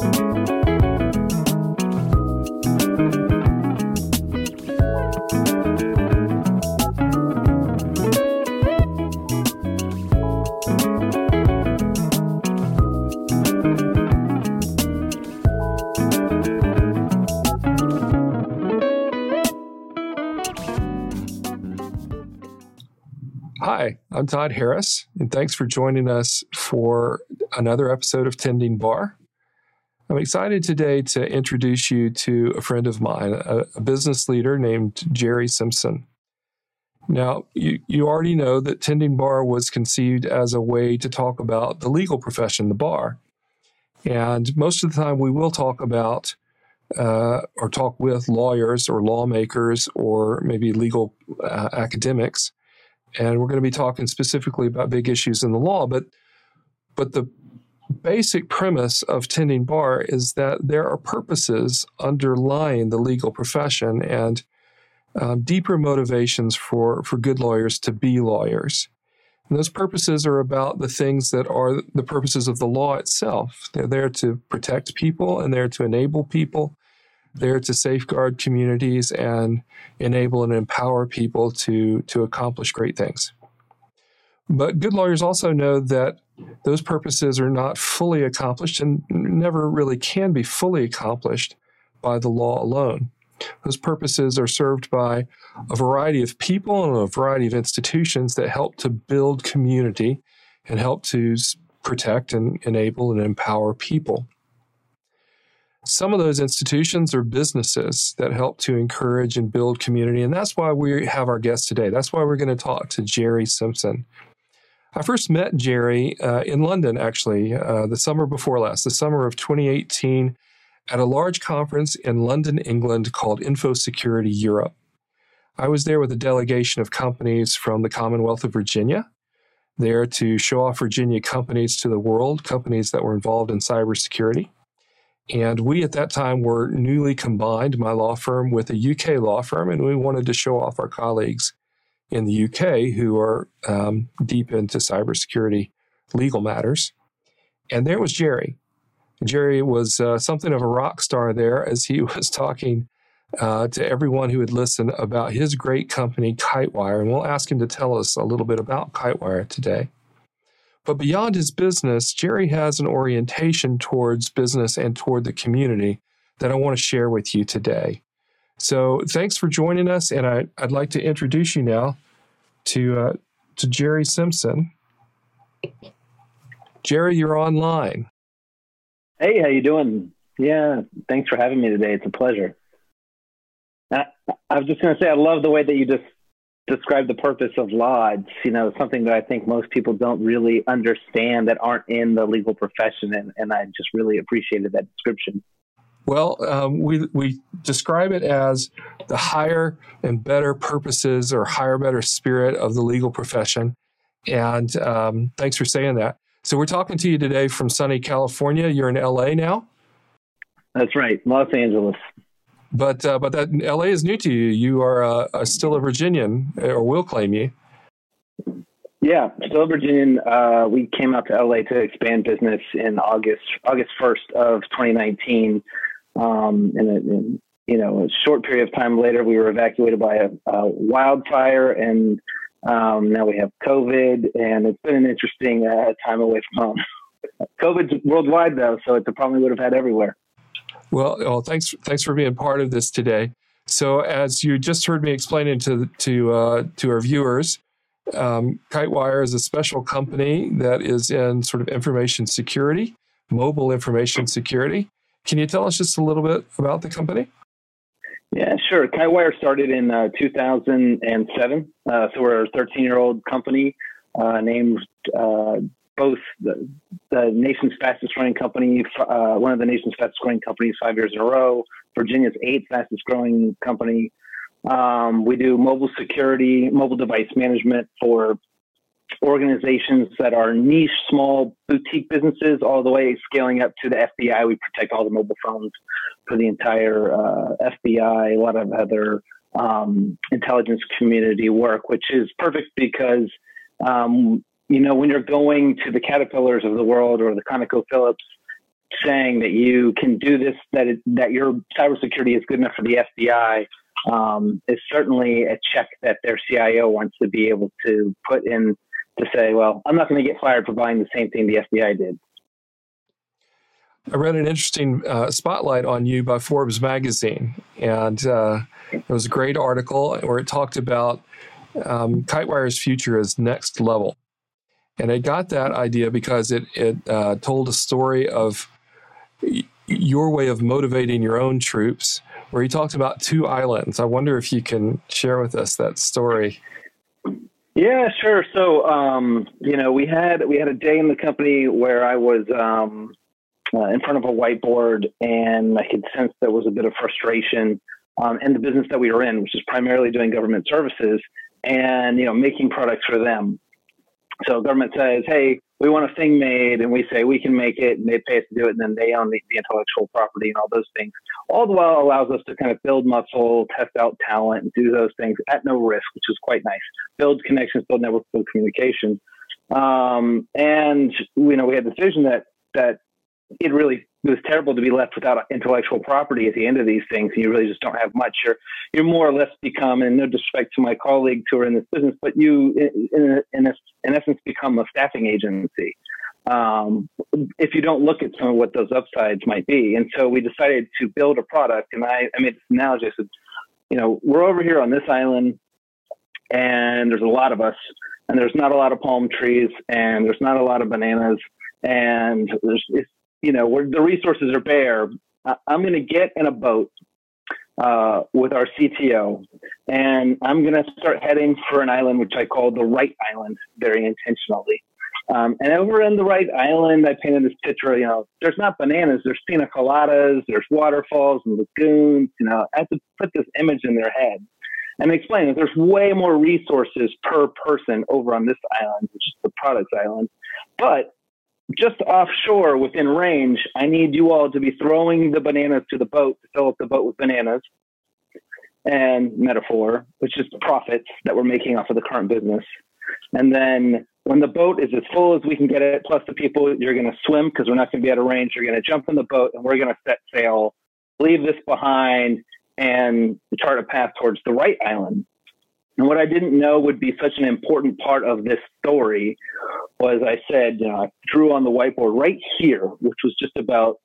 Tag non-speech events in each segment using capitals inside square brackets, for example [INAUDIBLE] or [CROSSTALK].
Hi, I'm Todd Harris, and thanks for joining us for another episode of Tending Bar. I'm excited today to introduce you to a friend of mine, a, a business leader named Jerry Simpson. Now, you, you already know that Tending Bar was conceived as a way to talk about the legal profession, the bar. And most of the time, we will talk about uh, or talk with lawyers or lawmakers or maybe legal uh, academics and we're going to be talking specifically about big issues in the law but but the basic premise of tending bar is that there are purposes underlying the legal profession and um, deeper motivations for for good lawyers to be lawyers. And those purposes are about the things that are the purposes of the law itself. They're there to protect people and they're to enable people. There to safeguard communities and enable and empower people to, to accomplish great things. But good lawyers also know that those purposes are not fully accomplished and never really can be fully accomplished by the law alone. Those purposes are served by a variety of people and a variety of institutions that help to build community and help to protect and enable and empower people. Some of those institutions are businesses that help to encourage and build community. And that's why we have our guest today. That's why we're going to talk to Jerry Simpson. I first met Jerry uh, in London, actually, uh, the summer before last, the summer of 2018, at a large conference in London, England called Infosecurity Europe. I was there with a delegation of companies from the Commonwealth of Virginia, there to show off Virginia companies to the world, companies that were involved in cybersecurity. And we at that time were newly combined, my law firm with a UK law firm, and we wanted to show off our colleagues in the UK who are um, deep into cybersecurity legal matters. And there was Jerry. Jerry was uh, something of a rock star there as he [LAUGHS] was talking uh, to everyone who would listen about his great company, Kitewire. And we'll ask him to tell us a little bit about Kitewire today. But beyond his business, Jerry has an orientation towards business and toward the community that I want to share with you today. So thanks for joining us, and I, would like to introduce you now to uh, to Jerry Simpson. Jerry, you're online. Hey, how you doing? Yeah, thanks for having me today. It's a pleasure. I, I was just going to say, I love the way that you just described the purpose of law. You know something that I think most people don't really understand that aren't in the legal profession, and, and I just really appreciated that description. Well, um, we we describe it as the higher and better purposes or higher, better spirit of the legal profession. And um, thanks for saying that. So we're talking to you today from sunny California. You're in LA now. That's right, Los Angeles. But uh, but that LA is new to you. You are uh, still a Virginian, or will claim you. Yeah, still a Virginian. Uh, we came out to LA to expand business in August August first of 2019. Um, and, and, you know, a short period of time later, we were evacuated by a, a wildfire, and um, now we have COVID, and it's been an interesting uh, time away from home. [LAUGHS] COVID's worldwide though, so problem we would have had everywhere. Well, well, thanks thanks for being part of this today. So, as you just heard me explaining to to uh, to our viewers, um, Kitewire is a special company that is in sort of information security, mobile information security. Can you tell us just a little bit about the company? Yeah, sure. Kitewire started in uh, 2007. Uh, so we're a 13 year old company uh, named uh, both the, the, nation's fastest growing company, uh, one of the nation's fastest growing companies five years in a row, Virginia's eighth fastest growing company. Um, we do mobile security, mobile device management for organizations that are niche, small, boutique businesses, all the way scaling up to the FBI. We protect all the mobile phones for the entire uh, FBI, a lot of other um, intelligence community work, which is perfect because um, you know, when you're going to the Caterpillars of the world or the ConocoPhillips saying that you can do this, that it, that your cybersecurity is good enough for the FBI, um, is certainly a check that their CIO wants to be able to put in to say, well, I'm not going to get fired for buying the same thing the FBI did. I read an interesting uh, spotlight on you by Forbes magazine, and uh, it was a great article where it talked about um, KiteWire's future is next level. And I got that idea because it, it uh, told a story of your way of motivating your own troops, where he talked about two islands. I wonder if you can share with us that story. Yeah, sure. So, um, you know, we had we had a day in the company where I was um, uh, in front of a whiteboard, and I could sense there was a bit of frustration um, in the business that we were in, which is primarily doing government services and you know making products for them. So government says, "Hey, we want a thing made," and we say we can make it, and they pay us to do it, and then they own the, the intellectual property and all those things. All the while allows us to kind of build muscle, test out talent, and do those things at no risk, which is quite nice. Build connections, build networks, build communication. Um, and you know, we had the vision that that it really it was terrible to be left without intellectual property at the end of these things. You really just don't have much. You're you're more or less become, and no disrespect to my colleagues who are in this business, but you in in, in essence become a staffing agency. Um, if you don't look at some of what those upsides might be, and so we decided to build a product. And I I made this analogy. I said, you know, we're over here on this island, and there's a lot of us, and there's not a lot of palm trees, and there's not a lot of bananas, and there's it's you know, where the resources are bare, I'm going to get in a boat uh, with our CTO, and I'm going to start heading for an island which I call the Right Island very intentionally. Um, and over in the Right Island, I painted this picture. You know, there's not bananas, there's pina coladas, there's waterfalls and lagoons. You know, I have to put this image in their head and explain that there's way more resources per person over on this island, which is the products island. But just offshore within range, I need you all to be throwing the bananas to the boat to fill up the boat with bananas and metaphor, which is the profits that we're making off of the current business. And then when the boat is as full as we can get it, plus the people, you're going to swim because we're not going to be out of range. You're going to jump in the boat and we're going to set sail, leave this behind, and chart a path towards the right island. And what I didn't know would be such an important part of this story was I said, you know, I drew on the whiteboard right here, which was just about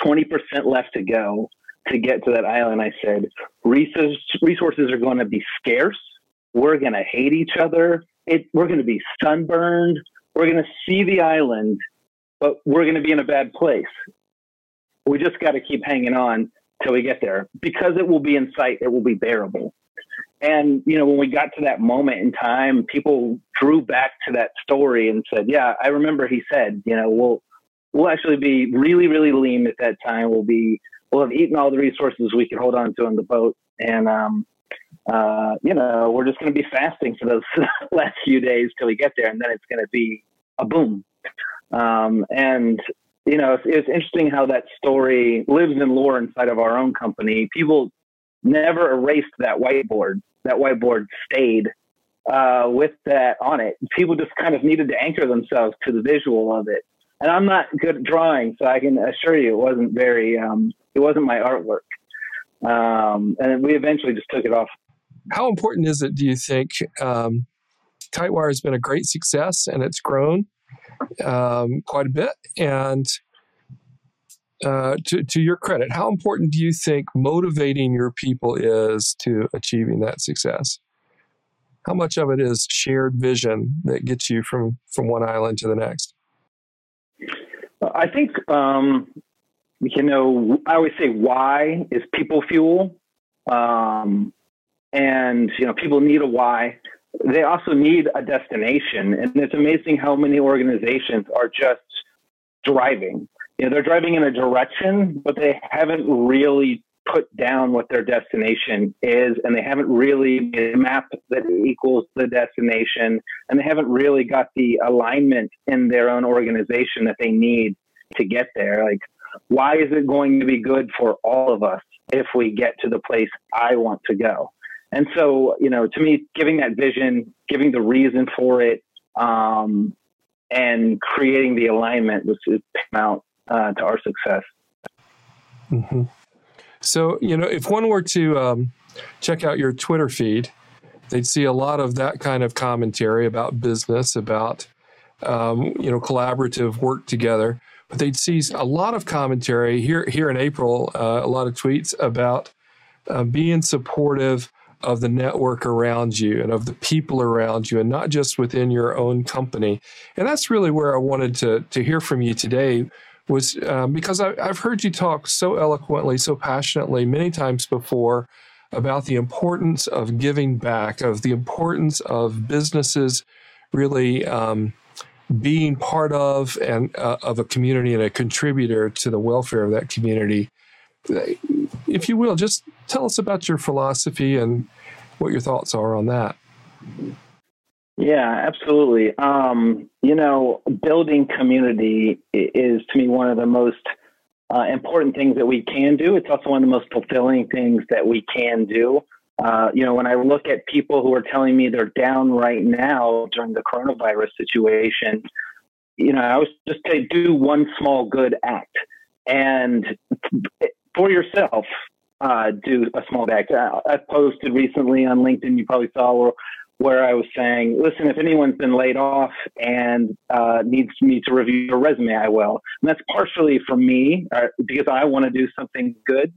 20% left to go to get to that island. I said, resources are going to be scarce. We're going to hate each other. It, we're going to be sunburned. We're going to see the island, but we're going to be in a bad place. We just got to keep hanging on till we get there because it will be in sight. It will be bearable. And, you know, when we got to that moment in time, people drew back to that story and said, yeah, I remember he said, you know, we'll, we'll actually be really, really lean at that time. We'll be, we'll have eaten all the resources we could hold on to on the boat. And, um, uh, you know, we're just going to be fasting for those [LAUGHS] last few days till we get there. And then it's going to be a boom. Um, and, you know, it's, it's interesting how that story lives in lore inside of our own company. People never erased that whiteboard that whiteboard stayed uh, with that on it. People just kind of needed to anchor themselves to the visual of it. And I'm not good at drawing, so I can assure you it wasn't very, um, it wasn't my artwork. Um, and we eventually just took it off. How important is it, do you think? Um, Kitewire has been a great success and it's grown um, quite a bit. And uh, to, to your credit, how important do you think motivating your people is to achieving that success? How much of it is shared vision that gets you from, from one island to the next? I think, um, you know, I always say why is people fuel. Um, and, you know, people need a why. They also need a destination. And it's amazing how many organizations are just driving you know, they're driving in a direction, but they haven't really put down what their destination is, and they haven't really made a map that equals the destination, and they haven't really got the alignment in their own organization that they need to get there. Like, why is it going to be good for all of us if we get to the place I want to go? And so, you know, to me, giving that vision, giving the reason for it, um, and creating the alignment was, paramount uh, to our success. Mm-hmm. So, you know, if one were to um, check out your Twitter feed, they'd see a lot of that kind of commentary about business, about um, you know collaborative work together. But they'd see a lot of commentary here here in April, uh, a lot of tweets about uh, being supportive of the network around you and of the people around you, and not just within your own company. And that's really where I wanted to to hear from you today. Was um, because I, I've heard you talk so eloquently, so passionately many times before about the importance of giving back, of the importance of businesses really um, being part of and uh, of a community and a contributor to the welfare of that community. If you will, just tell us about your philosophy and what your thoughts are on that. Yeah, absolutely. Um, you know, building community is to me one of the most uh, important things that we can do. It's also one of the most fulfilling things that we can do. Uh, you know, when I look at people who are telling me they're down right now during the coronavirus situation, you know, I was just to do one small good act and for yourself, uh, do a small act. Uh, I posted recently on LinkedIn, you probably saw where I was saying, listen, if anyone's been laid off and uh, needs me to review your resume, I will. And that's partially for me uh, because I want to do something good.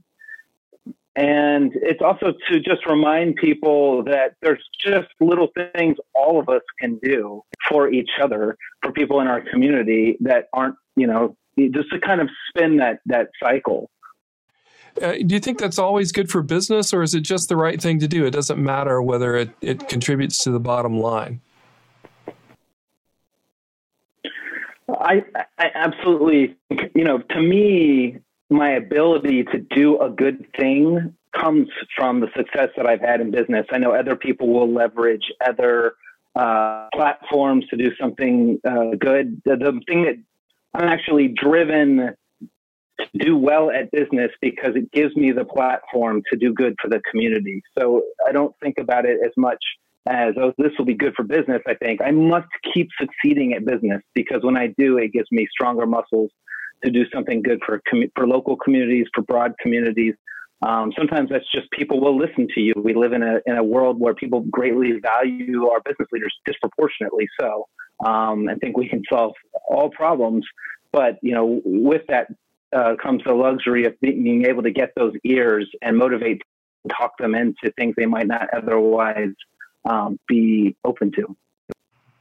And it's also to just remind people that there's just little things all of us can do for each other, for people in our community that aren't, you know, just to kind of spin that that cycle. Uh, do you think that's always good for business, or is it just the right thing to do? It doesn't matter whether it, it contributes to the bottom line. I, I absolutely, you know, to me, my ability to do a good thing comes from the success that I've had in business. I know other people will leverage other uh, platforms to do something uh, good. The, the thing that I'm actually driven to do well at business because it gives me the platform to do good for the community. So I don't think about it as much as, oh, this will be good for business. I think I must keep succeeding at business because when I do, it gives me stronger muscles to do something good for, for local communities, for broad communities. Um, sometimes that's just people will listen to you. We live in a, in a world where people greatly value our business leaders disproportionately so. Um, and think we can solve all problems. But, you know, with that uh, comes the luxury of being able to get those ears and motivate and talk them into things they might not otherwise um, be open to.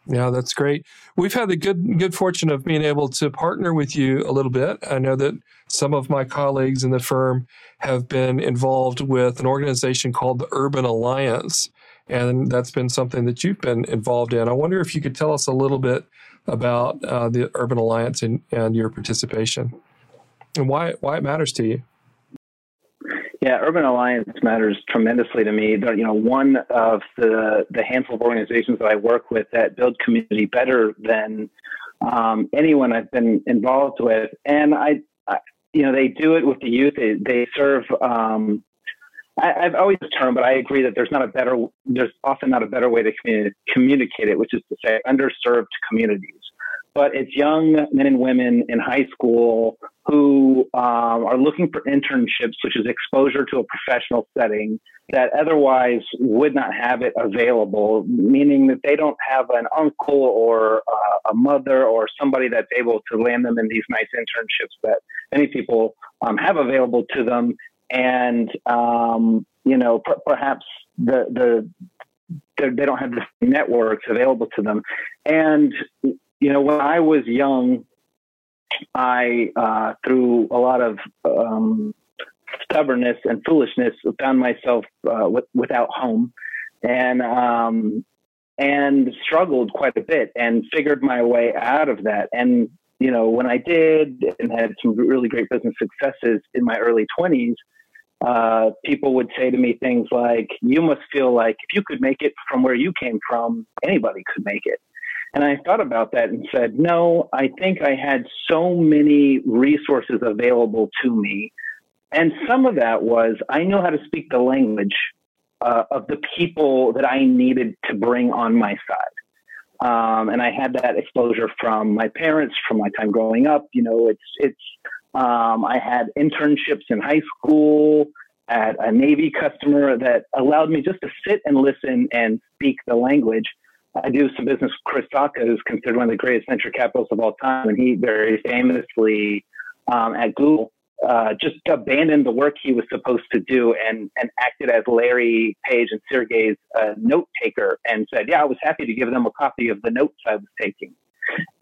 Yeah, that's great. We've had the good good fortune of being able to partner with you a little bit. I know that some of my colleagues in the firm have been involved with an organization called the Urban Alliance, and that's been something that you've been involved in. I wonder if you could tell us a little bit about uh, the Urban Alliance and, and your participation and why why it matters to you. Yeah, Urban Alliance matters tremendously to me. They're, you know, one of the the handful of organizations that I work with that build community better than um, anyone I've been involved with, and I, I, you know, they do it with the youth. They, they serve. Um, I, have always term, but I agree that there's not a better. There's often not a better way to communi- communicate it, which is to say underserved communities but it's young men and women in high school who um, are looking for internships, which is exposure to a professional setting that otherwise would not have it available, meaning that they don't have an uncle or uh, a mother or somebody that's able to land them in these nice internships that many people um, have available to them. And, um, you know, p- perhaps the, the, they don't have the networks available to them. And you know, when I was young, I, uh, through a lot of um, stubbornness and foolishness, found myself uh, without home, and um, and struggled quite a bit, and figured my way out of that. And you know, when I did, and had some really great business successes in my early twenties. Uh, people would say to me things like, "You must feel like if you could make it from where you came from, anybody could make it." And I thought about that and said, no, I think I had so many resources available to me. And some of that was I know how to speak the language uh, of the people that I needed to bring on my side. Um, and I had that exposure from my parents, from my time growing up. You know, it's it's. Um, I had internships in high school at a Navy customer that allowed me just to sit and listen and speak the language. I do some business with Chris Sacca, who's considered one of the greatest venture capitalists of all time, and he very famously um, at Google uh, just abandoned the work he was supposed to do and and acted as Larry Page and Sergey's uh, note taker and said, "Yeah, I was happy to give them a copy of the notes I was taking."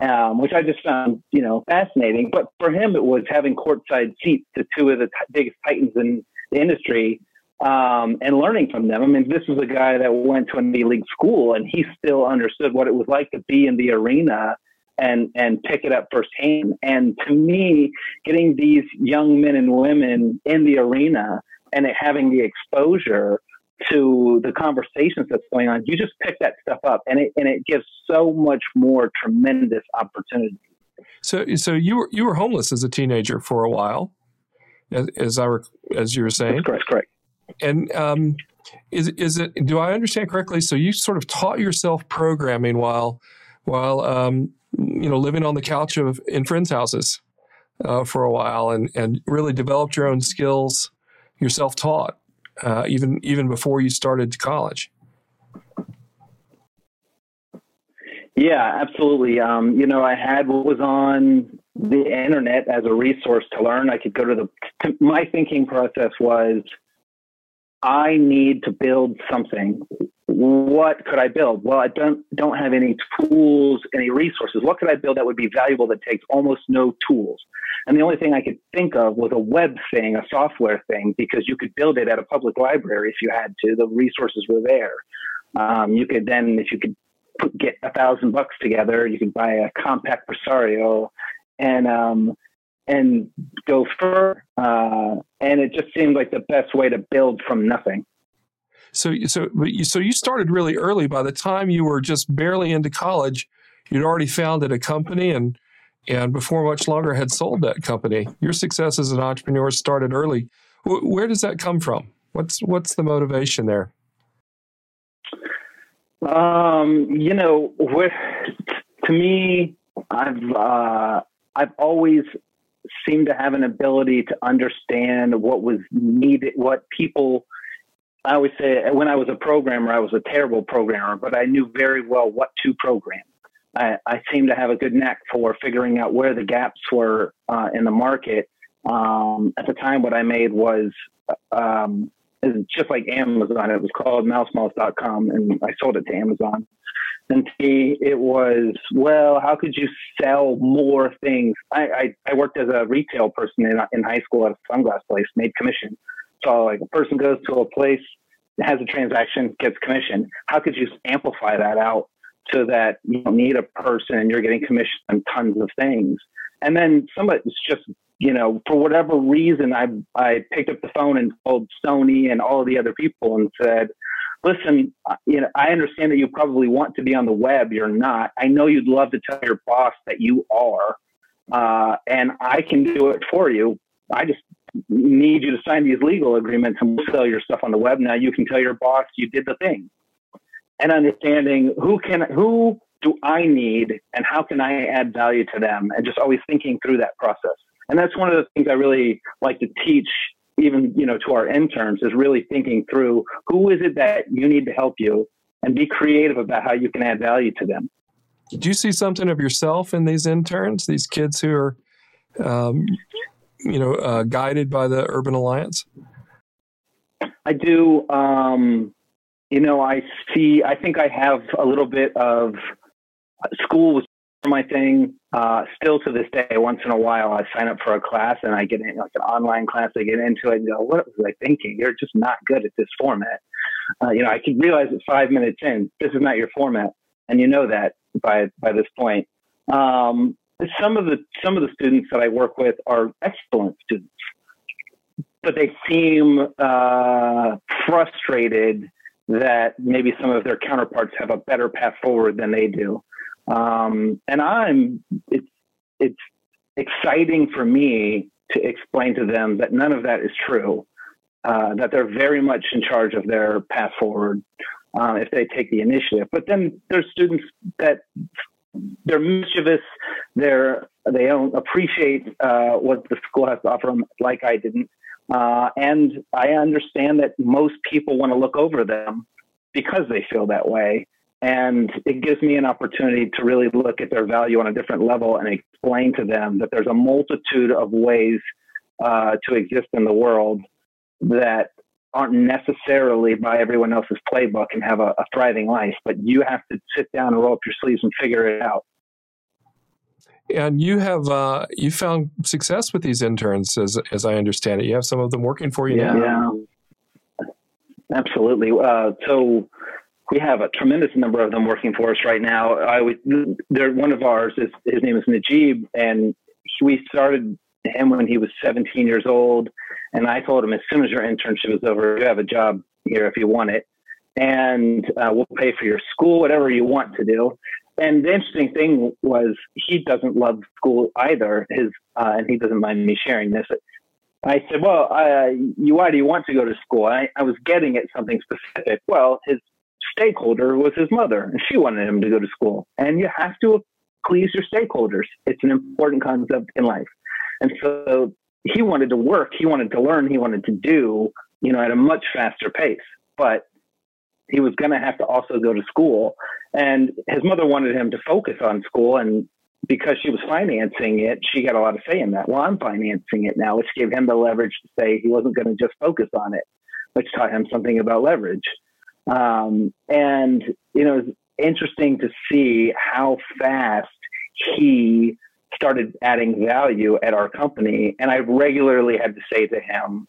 Um, which I just found, you know, fascinating. But for him, it was having courtside seats to two of the t- biggest titans in the industry um, and learning from them. I mean, this was a guy that went to a Navy League school, and he still understood what it was like to be in the arena and and pick it up firsthand. And to me, getting these young men and women in the arena and having the exposure to the conversations that's going on, you just pick that stuff up, and it and it gives so much more tremendous opportunity. So, so you were you were homeless as a teenager for a while, as, as I as you were saying. That's correct. Correct. And um, is is it? Do I understand correctly? So you sort of taught yourself programming while while um, you know living on the couch of in friends' houses uh, for a while, and and really developed your own skills. You're self taught uh, even even before you started college. Yeah, absolutely. Um, you know, I had what was on the internet as a resource to learn. I could go to the. To, my thinking process was I need to build something. What could I build? Well, I don't don't have any tools, any resources. What could I build that would be valuable that takes almost no tools? And the only thing I could think of was a web thing, a software thing, because you could build it at a public library if you had to. The resources were there. Um, you could then, if you could put, get a thousand bucks together, you could buy a Compaq Presario, and um, and go further. Uh, and it just seemed like the best way to build from nothing. So, so, so you started really early. By the time you were just barely into college, you'd already founded a company, and and before much longer had sold that company. Your success as an entrepreneur started early. Where does that come from? What's what's the motivation there? Um, you know, with, to me, I've uh, I've always seemed to have an ability to understand what was needed, what people. I always say when I was a programmer, I was a terrible programmer, but I knew very well what to program. I, I seem to have a good knack for figuring out where the gaps were uh, in the market. Um, at the time, what I made was um, just like Amazon. It was called mousemouse.com, and I sold it to Amazon. And see, it was, well, how could you sell more things? I, I, I worked as a retail person in, in high school at a sunglass place, made commission. So, like, a person goes to a place, has a transaction, gets commission. How could you amplify that out so that you don't need a person and you're getting commission on tons of things? And then somebody's just, you know, for whatever reason, I, I picked up the phone and called Sony and all the other people and said, listen, you know, I understand that you probably want to be on the web. You're not. I know you'd love to tell your boss that you are, uh, and I can do it for you. I just need you to sign these legal agreements and we'll sell your stuff on the web. Now you can tell your boss you did the thing. And understanding who can who do I need and how can I add value to them? And just always thinking through that process. And that's one of the things I really like to teach even you know to our interns is really thinking through who is it that you need to help you and be creative about how you can add value to them. Do you see something of yourself in these interns these kids who are um, you know uh, guided by the urban alliance? I do um, you know i see i think i have a little bit of school was my thing. Uh, still to this day, once in a while, I sign up for a class and I get in like an online class. I get into it and go, "What was I thinking? You're just not good at this format." Uh, you know, I can realize it five minutes in. This is not your format, and you know that by by this point. Um, some of the some of the students that I work with are excellent students, but they seem uh, frustrated that maybe some of their counterparts have a better path forward than they do. Um, and I'm, it's, it's exciting for me to explain to them that none of that is true, uh, that they're very much in charge of their path forward. um, if they take the initiative. But then there's students that they're mischievous. They're they don't appreciate uh, what the school has to offer them, like I didn't. Uh, and I understand that most people want to look over them because they feel that way. And it gives me an opportunity to really look at their value on a different level and explain to them that there's a multitude of ways uh, to exist in the world that aren't necessarily by everyone else's playbook and have a, a thriving life, but you have to sit down and roll up your sleeves and figure it out. And you have uh, you found success with these interns, as as I understand it. You have some of them working for you yeah, now. Yeah, absolutely. Uh, so we have a tremendous number of them working for us right now. I would, they're one of ours. Is, his name is Najib, and we started him when he was 17 years old. And I told him as soon as your internship is over, you have a job here if you want it, and uh, we'll pay for your school, whatever you want to do. And the interesting thing was he doesn't love school either. His uh, and he doesn't mind me sharing this. I said, "Well, uh, you why do you want to go to school?" I, I was getting at something specific. Well, his stakeholder was his mother, and she wanted him to go to school. And you have to please your stakeholders. It's an important concept in life. And so he wanted to work, he wanted to learn, he wanted to do, you know, at a much faster pace. But he was going to have to also go to school. And his mother wanted him to focus on school. And because she was financing it, she got a lot of say in that. Well, I'm financing it now, which gave him the leverage to say he wasn't going to just focus on it, which taught him something about leverage. Um, and, you know, it's interesting to see how fast he started adding value at our company. And I regularly had to say to him,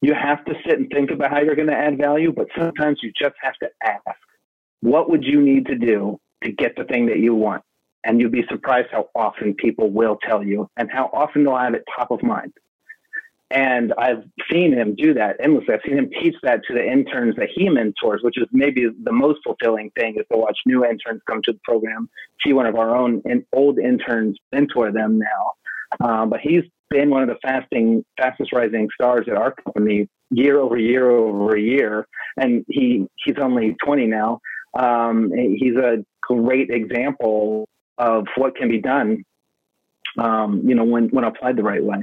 you have to sit and think about how you're going to add value, but sometimes you just have to ask, what would you need to do to get the thing that you want? And you'd be surprised how often people will tell you and how often they'll have it top of mind. And I've seen him do that endlessly. I've seen him teach that to the interns that he mentors, which is maybe the most fulfilling thing is to watch new interns come to the program, see one of our own old interns mentor them now. Um, but he's been one of the fasting, fastest rising stars at our company year over year over year. And he, he's only 20 now. Um, he's a great example of what can be done, um, you know, when, when applied the right way.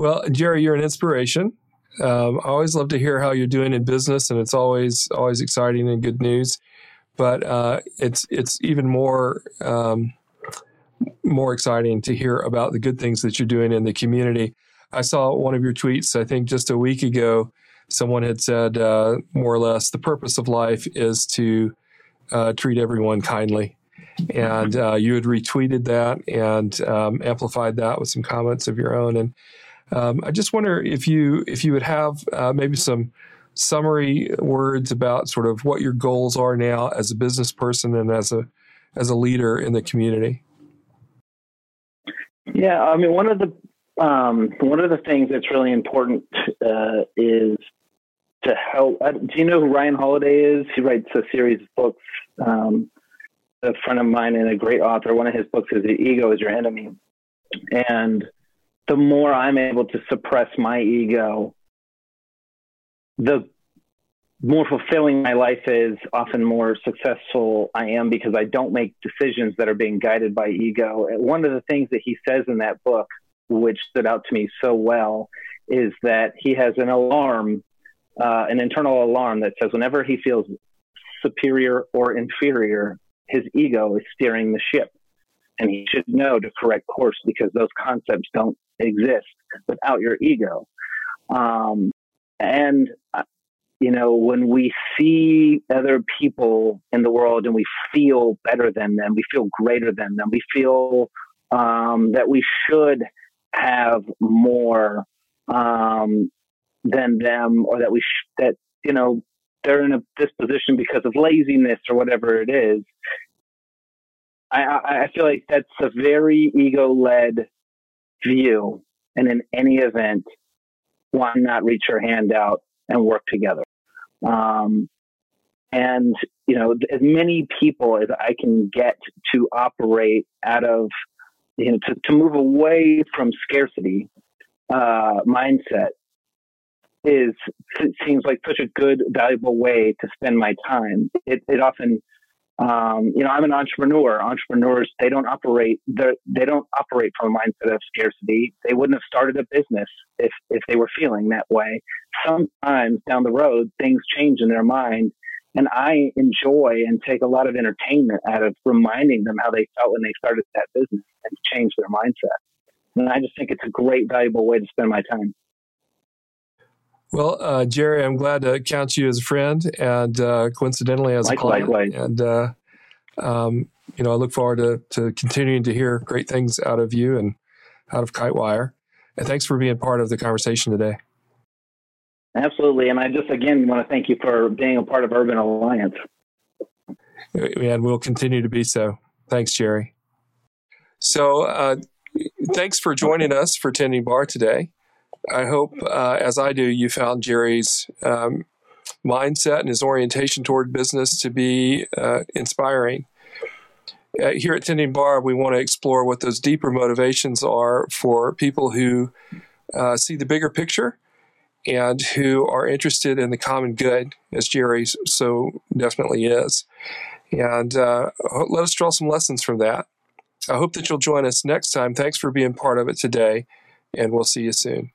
Well, Jerry, you're an inspiration. Um, I always love to hear how you're doing in business, and it's always always exciting and good news. But uh, it's it's even more um, more exciting to hear about the good things that you're doing in the community. I saw one of your tweets, I think, just a week ago. Someone had said uh, more or less the purpose of life is to uh, treat everyone kindly. And uh, you had retweeted that and um, amplified that with some comments of your own. And um, I just wonder if you if you would have uh, maybe some summary words about sort of what your goals are now as a business person and as a as a leader in the community. Yeah, I mean one of the um, one of the things that's really important uh, is to help. Uh, do you know who Ryan Holiday is? He writes a series of books. Um, a friend of mine and a great author. One of his books is "The Ego Is Your Enemy," and the more I'm able to suppress my ego, the more fulfilling my life is, often more successful I am because I don't make decisions that are being guided by ego. One of the things that he says in that book, which stood out to me so well, is that he has an alarm, uh, an internal alarm that says whenever he feels superior or inferior, his ego is steering the ship. And he should know to correct course because those concepts don't exist without your ego. Um, and, uh, you know, when we see other people in the world and we feel better than them, we feel greater than them, we feel um, that we should have more um, than them, or that we sh- that you know they're in a disposition because of laziness or whatever it is. I, I feel like that's a very ego led view. And in any event, why not reach your hand out and work together? Um, and, you know, as many people as I can get to operate out of, you know, to, to move away from scarcity uh, mindset is seems like such a good, valuable way to spend my time. It, it often, um, you know, I'm an entrepreneur. Entrepreneurs they don't operate they don't operate from a mindset of scarcity. They wouldn't have started a business if if they were feeling that way. Sometimes down the road, things change in their mind, and I enjoy and take a lot of entertainment out of reminding them how they felt when they started that business and change their mindset. And I just think it's a great, valuable way to spend my time. Well, uh, Jerry, I'm glad to count you as a friend and uh, coincidentally as a client. Likewise. And, uh, um, you know, I look forward to, to continuing to hear great things out of you and out of Kitewire. And thanks for being part of the conversation today. Absolutely. And I just, again, want to thank you for being a part of Urban Alliance. And we'll continue to be so. Thanks, Jerry. So, uh, thanks for joining us for Tending Bar today. I hope, uh, as I do, you found Jerry's um, mindset and his orientation toward business to be uh, inspiring. Uh, here at Tending Bar, we want to explore what those deeper motivations are for people who uh, see the bigger picture and who are interested in the common good, as Jerry so definitely is. And uh, let us draw some lessons from that. I hope that you'll join us next time. Thanks for being part of it today, and we'll see you soon.